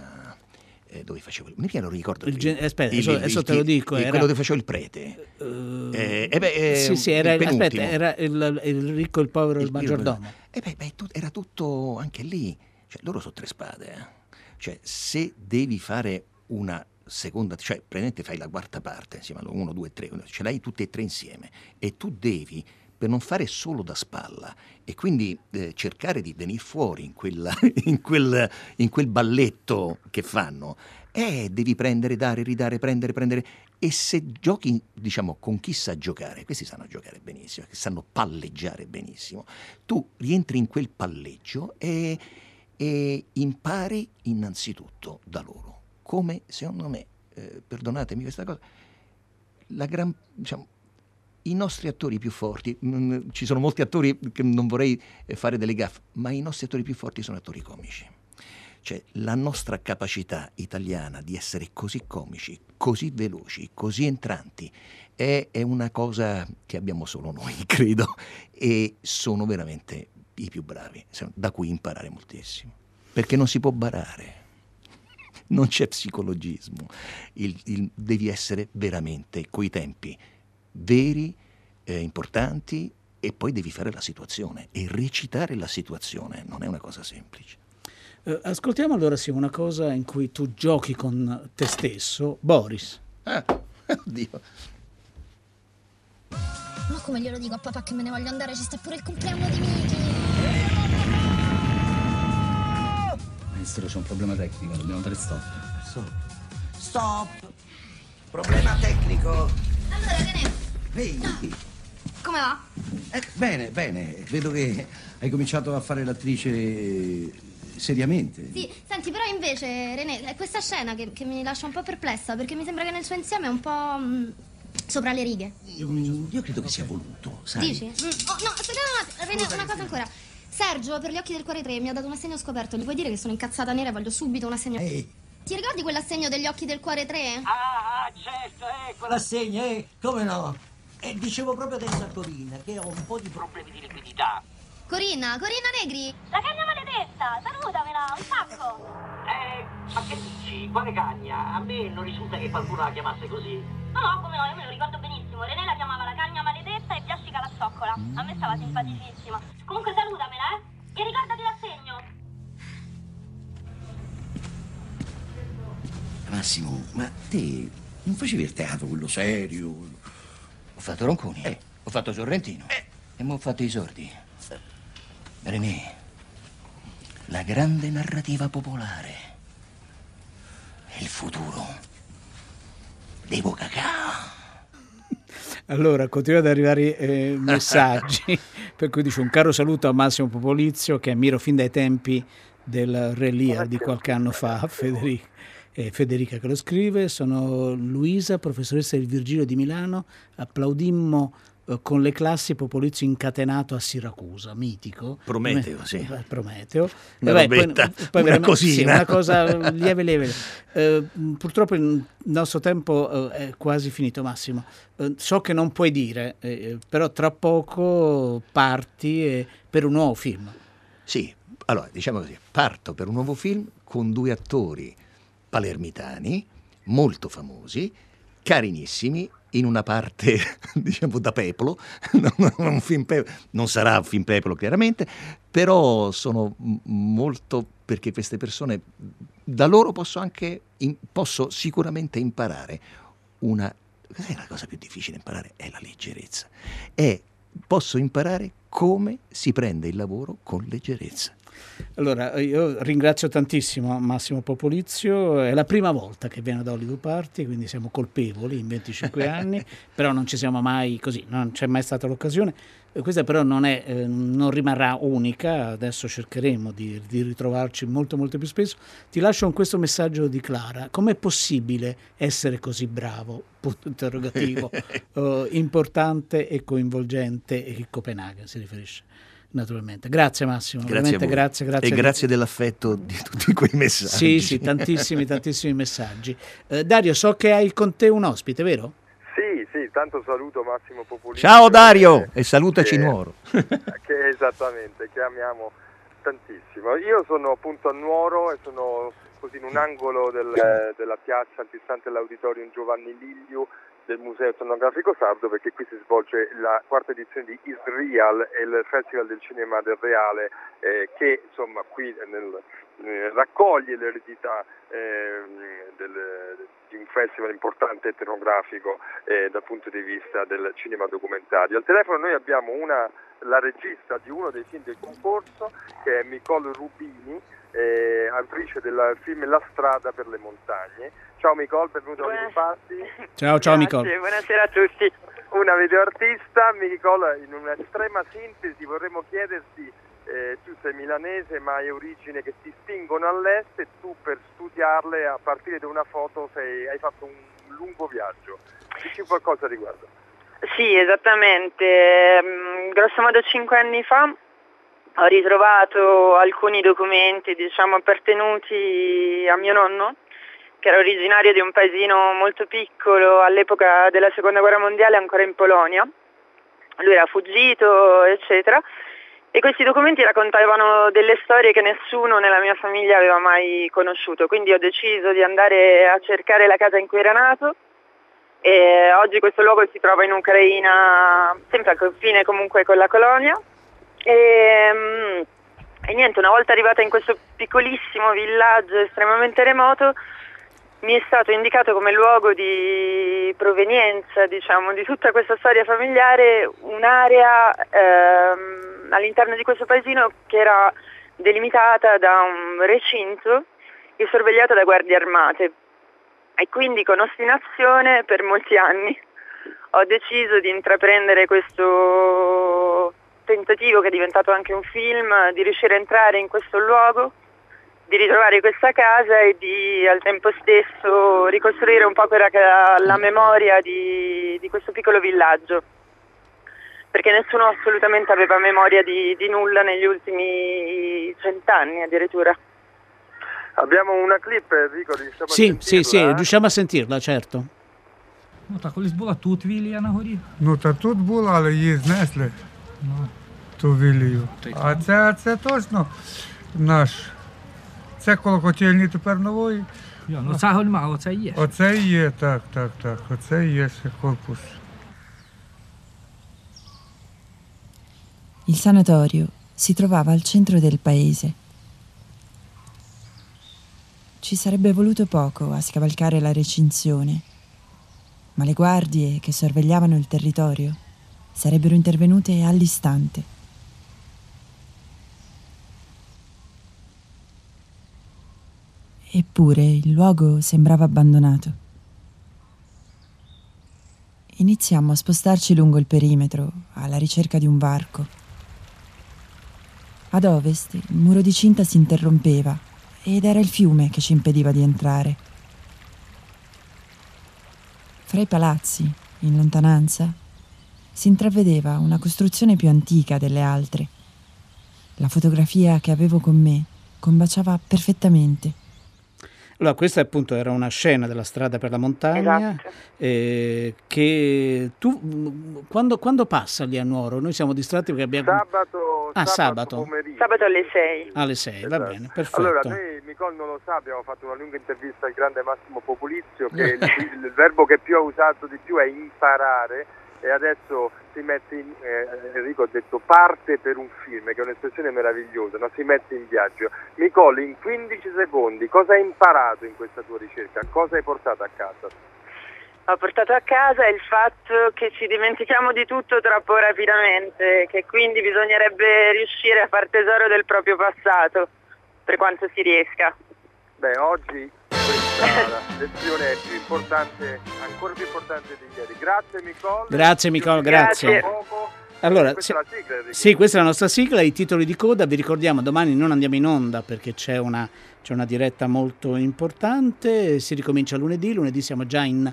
[SPEAKER 2] eh, dove facevo? Non ricordo.
[SPEAKER 4] Il gen- aspetta, adesso- adesso te lo dico,
[SPEAKER 2] il-
[SPEAKER 4] era-
[SPEAKER 2] Quello dove facevo il prete. Eh, eh beh, eh,
[SPEAKER 4] sì, sì, era,
[SPEAKER 2] il
[SPEAKER 4] aspetta, era il, il ricco, il povero il,
[SPEAKER 2] Il-
[SPEAKER 4] maggiordomo.
[SPEAKER 2] Eh beh, beh, era tutto anche lì. Cioè, loro sono tre spade. eh. Cioè, se devi fare una seconda, cioè, praticamente fai la quarta parte, insieme a uno, due, tre, ce l'hai tutte e tre insieme. E tu devi, per non fare solo da spalla, e quindi eh, cercare di venire fuori in, quella- in quel, in quel balletto che fanno, eh, devi prendere, dare, ridare, prendere, prendere. E se giochi, diciamo, con chi sa giocare, questi sanno giocare benissimo, sanno palleggiare benissimo, tu rientri in quel palleggio e, e impari innanzitutto da loro. Come, secondo me, eh, perdonatemi questa cosa, la gran, diciamo, i nostri attori più forti, mm, ci sono molti attori che non vorrei eh, fare delle gaffe, ma i nostri attori più forti sono attori comici. Cioè, la nostra capacità italiana di essere così comici, così veloci, così entranti, è, è una cosa che abbiamo solo noi, credo, e sono veramente i più bravi, da cui imparare moltissimo. Perché non si può barare, non c'è psicologismo, Il- il- devi essere veramente coi tempi veri, eh, importanti, e poi devi fare la situazione e recitare la situazione, non è una cosa semplice.
[SPEAKER 4] Eh, ascoltiamo allora sì una cosa in cui tu giochi con te stesso, Boris.
[SPEAKER 2] Ah, oddio.
[SPEAKER 15] Ma come glielo dico a papà che me ne voglio andare? Ci sta pure il compleanno di Miki.
[SPEAKER 16] Maestro, c'è un problema tecnico, dobbiamo dare stop.
[SPEAKER 8] Stop! Problema tecnico.
[SPEAKER 15] Allora, che ne?
[SPEAKER 8] Ehi,
[SPEAKER 15] Come va?
[SPEAKER 7] Eh, bene, bene. Vedo che hai cominciato a fare l'attrice eh, seriamente.
[SPEAKER 15] Sì, senti, però invece, René, è questa scena che, che mi lascia un po' perplessa, perché mi sembra che nel suo insieme è un po' mm, sopra le righe.
[SPEAKER 7] Io, io credo che sia voluto, sai?
[SPEAKER 15] Dici? Mm, Oh, no, aspetta, no, no, René, una cosa ancora. Sergio, per gli occhi del cuore 3, mi ha dato un assegno scoperto. Gli puoi dire che sono incazzata nera e voglio subito un assegno... Ti ricordi quell'assegno degli occhi del cuore 3?
[SPEAKER 8] Ah, certo, ecco l'assegno, eh, come no? E dicevo proprio adesso a Corina che ho un po' di problemi di liquidità.
[SPEAKER 15] Corinna, Corinna Negri.
[SPEAKER 17] La cagna maledetta, salutamela, un sacco.
[SPEAKER 8] Eh, ma che dici? Quale cagna? A me non risulta che qualcuno la chiamasse così.
[SPEAKER 17] No, no, come no, io me lo ricordo benissimo. René la chiamava la cagna maledetta e Biascica la zoccola. A me stava simpaticissima. Comunque salutamela, eh? E ricordati l'assegno.
[SPEAKER 7] Massimo, ma te non facevi il teatro, quello serio?
[SPEAKER 2] Ho fatto Ronconi, ho fatto Sorrentino e mo ho fatto i sordi. René, la grande narrativa popolare è il futuro. Devo cacà.
[SPEAKER 4] Allora, continuano ad arrivare eh, messaggi, per cui dice un caro saluto a Massimo Popolizio che ammiro fin dai tempi del Re Lear di qualche anno fa, Federica, eh, Federica che lo scrive, sono Luisa, professoressa del Virgilio di Milano, applaudimmo eh, con le classi Popolizio incatenato a Siracusa, mitico.
[SPEAKER 2] Prometeo, sì.
[SPEAKER 4] eh, Prometeo.
[SPEAKER 2] Una
[SPEAKER 4] Eh beh, poi-
[SPEAKER 2] robetta, una
[SPEAKER 4] veramente-
[SPEAKER 2] cosina.
[SPEAKER 4] sì, una cosa lieve lieve. Eh, purtroppo il nostro tempo eh, è quasi finito, Massimo. So che non puoi dire, però tra poco parti per un nuovo film.
[SPEAKER 2] Sì, allora diciamo così, parto per un nuovo film con due attori palermitani molto famosi, carinissimi, in una parte diciamo da peplo, non, pe- non sarà un film peplo chiaramente, però sono molto perché queste persone da loro posso anche posso sicuramente imparare una cos'è la cosa più difficile da imparare? È la leggerezza. È posso imparare come si prende il lavoro con leggerezza.
[SPEAKER 4] Allora, io ringrazio tantissimo Massimo Popolizio, è la prima volta che viene ad Hollywood Party, quindi siamo colpevoli in 25 anni, però non ci siamo mai così, non c'è mai stata l'occasione. Eh, Questa però non, è, eh, non rimarrà unica, adesso cercheremo di, di ritrovarci molto molto più spesso. Ti lascio con questo messaggio di Clara, com'è possibile essere così bravo? Punto interrogativo, Eh, importante e coinvolgente e Copenaghen si riferisce. Naturalmente, grazie Massimo,
[SPEAKER 2] Grazie a
[SPEAKER 4] veramente
[SPEAKER 2] voi.
[SPEAKER 4] grazie, grazie.
[SPEAKER 2] E grazie dell'affetto di tutti quei
[SPEAKER 4] Sì,
[SPEAKER 2] messaggi.
[SPEAKER 4] sì, tantissimi, tantissimi messaggi. Eh, Dario, so che hai con te un ospite, vero?
[SPEAKER 6] Sì, sì, tanto saluto Massimo Popolizio.
[SPEAKER 2] Ciao Dario
[SPEAKER 6] eh,
[SPEAKER 2] e salutaci
[SPEAKER 6] che-
[SPEAKER 2] Nuoro.
[SPEAKER 6] che esattamente, che amiamo tantissimo. Io sono appunto a Nuoro e sono così in un angolo del- della piazza antistante l'auditorium Giovanni Ligliu del Museo Etnografico Sardo perché qui si svolge la quarta edizione di Isreal e il Festival del Cinema del Reale eh, che insomma qui nel- eh, raccoglie l'eredità ehm, del- di un festival importante etnografico eh, dal punto di vista del cinema documentario. Al telefono noi abbiamo una, la regista di uno dei film del concorso che è Nicole Rubini, eh, autrice del film La strada per le montagne. Ciao Nicole, benvenuto a Party.
[SPEAKER 4] Ciao, ciao Nicole.
[SPEAKER 6] buonasera a tutti. Una videoartista, Nicole, in un'estrema sintesi vorremmo chiederti, eh, tu sei milanese ma hai origini che ti spingono all'est e tu per studiarle a partire da una foto sei- hai fatto un lungo viaggio. Dici qualcosa riguardo?
[SPEAKER 18] Sì, esattamente. Mm, Grosso modo cinque anni fa ho ritrovato alcuni documenti, diciamo, appartenuti a mio nonno, che era originario di un paesino molto piccolo all'epoca della seconda guerra mondiale, ancora in Polonia. Lui era fuggito, eccetera. E questi documenti raccontavano delle storie che nessuno nella mia famiglia aveva mai conosciuto, quindi ho deciso di andare a cercare la casa in cui era nato e oggi questo luogo si trova in Ucraina, sempre al confine comunque con la colonia. E, mm, e niente, una volta arrivata in questo piccolissimo villaggio estremamente remoto, mi è stato indicato come luogo di provenienza, diciamo, di tutta questa storia familiare, un'area ehm, all'interno di questo paesino che era delimitata da un recinto e sorvegliato da guardie armate e quindi con ostinazione per molti anni ho deciso di intraprendere questo tentativo che è diventato anche un film, di riuscire a entrare in questo luogo, di ritrovare questa casa e di al tempo stesso ricostruire un po' quella che era la memoria di, di questo piccolo villaggio Perché nessuno assolutamente aveva memoria di, di nulla negli ultimi cent'anni addirittura.
[SPEAKER 6] Abbiamo una clip, Enrico, riusciamo a
[SPEAKER 4] Sì, sì, sì,
[SPEAKER 6] sentirla?
[SPEAKER 4] riusciamo a sentirla, certo.
[SPEAKER 9] Ну так, колись була тут вілія на горі.
[SPEAKER 19] Ну та тут була, але її знесли. Ту вілію. А це, це точно наш. Це коло котельні тепер нової.
[SPEAKER 9] Я, ну цього нема, оце є.
[SPEAKER 19] Оце і є, так, так, так. Оце і є ще корпус.
[SPEAKER 20] Il sanatorio si trovava al centro del paese. Ci sarebbe voluto poco a scavalcare la recinzione, ma le guardie che sorvegliavano il territorio sarebbero intervenute all'istante. Eppure il luogo sembrava abbandonato. Iniziammo a spostarci lungo il perimetro, alla ricerca di un varco. Ad ovest il muro di cinta si interrompeva ed era il fiume che ci impediva di entrare. Fra i palazzi, in lontananza, si intravedeva una costruzione più antica delle altre. La fotografia che avevo con me combaciava perfettamente.
[SPEAKER 4] Allora, questa appunto era una scena della strada per la montagna
[SPEAKER 18] Esatto.
[SPEAKER 4] eh, che tu mh, quando, quando passa lì a Nuoro? Noi siamo distratti perché abbiamo
[SPEAKER 6] Sabato,
[SPEAKER 4] Ah,
[SPEAKER 6] sabato
[SPEAKER 4] sabato.
[SPEAKER 6] pomeriggio.
[SPEAKER 18] Sabato alle 6.
[SPEAKER 4] alle 6, va bene, perfetto.
[SPEAKER 6] Allora, noi, Nicole non lo sa, abbiamo fatto una lunga intervista al grande Massimo Populizio, che il, il verbo che più ha usato di più è imparare e adesso si mette in, eh, Enrico ha detto parte per un film, che è un'espressione meravigliosa, no? si mette in viaggio. Nicole, in 15 secondi, cosa hai imparato in questa tua ricerca? Cosa hai portato a casa?
[SPEAKER 18] Ho portato a casa il fatto che ci dimentichiamo di tutto troppo rapidamente, che quindi bisognerebbe riuscire a far tesoro del proprio passato, per quanto si riesca.
[SPEAKER 6] Beh, oggi questa lezione più importante, ancora più importante di ieri. Grazie Nicole.
[SPEAKER 4] Grazie Nicole, grazie. Allora,
[SPEAKER 6] Questa
[SPEAKER 4] se-
[SPEAKER 6] è la sigla,
[SPEAKER 4] sì, questa è la nostra sigla, i titoli di coda, vi ricordiamo domani non andiamo in onda perché c'è una, c'è una diretta molto importante, si ricomincia lunedì, lunedì siamo già in,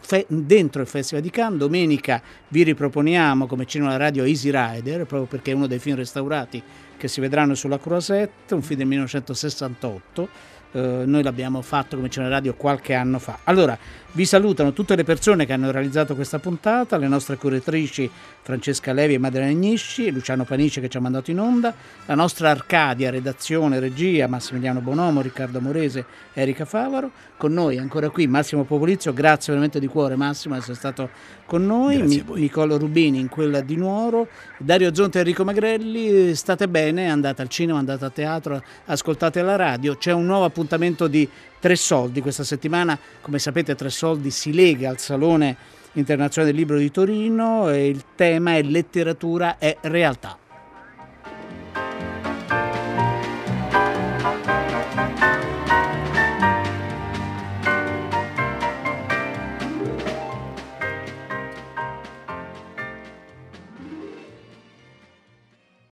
[SPEAKER 4] fe- dentro il Festival di Cannes, domenica vi riproponiamo come cinema alla radio Easy Rider, proprio perché è uno dei film restaurati che si vedranno sulla Croisette, un film del 1968. Eh, noi l'abbiamo fatto come cinema radio qualche anno fa. Allora, vi salutano tutte le persone che hanno realizzato questa puntata, le nostre curatrici Francesca Levi e Madeleine Agnisci, Luciano Panici che ci ha mandato in onda, la nostra Arcadia, redazione, regia, Massimiliano Bonomo, Riccardo Morese, Erika Favaro, con noi ancora qui Massimo Popolizio, grazie veramente di cuore Massimo di essere stato con noi, Mi- Nicolo Rubini in quella di Nuoro, Dario Zonta e Enrico Magrelli, state bene, andate al cinema, andate a teatro, ascoltate la radio, c'è un nuovo appuntamento di Tre Soldi questa settimana, come sapete Tre Soldi si lega al Salone Internazionale del Libro di Torino e il tema è letteratura e realtà.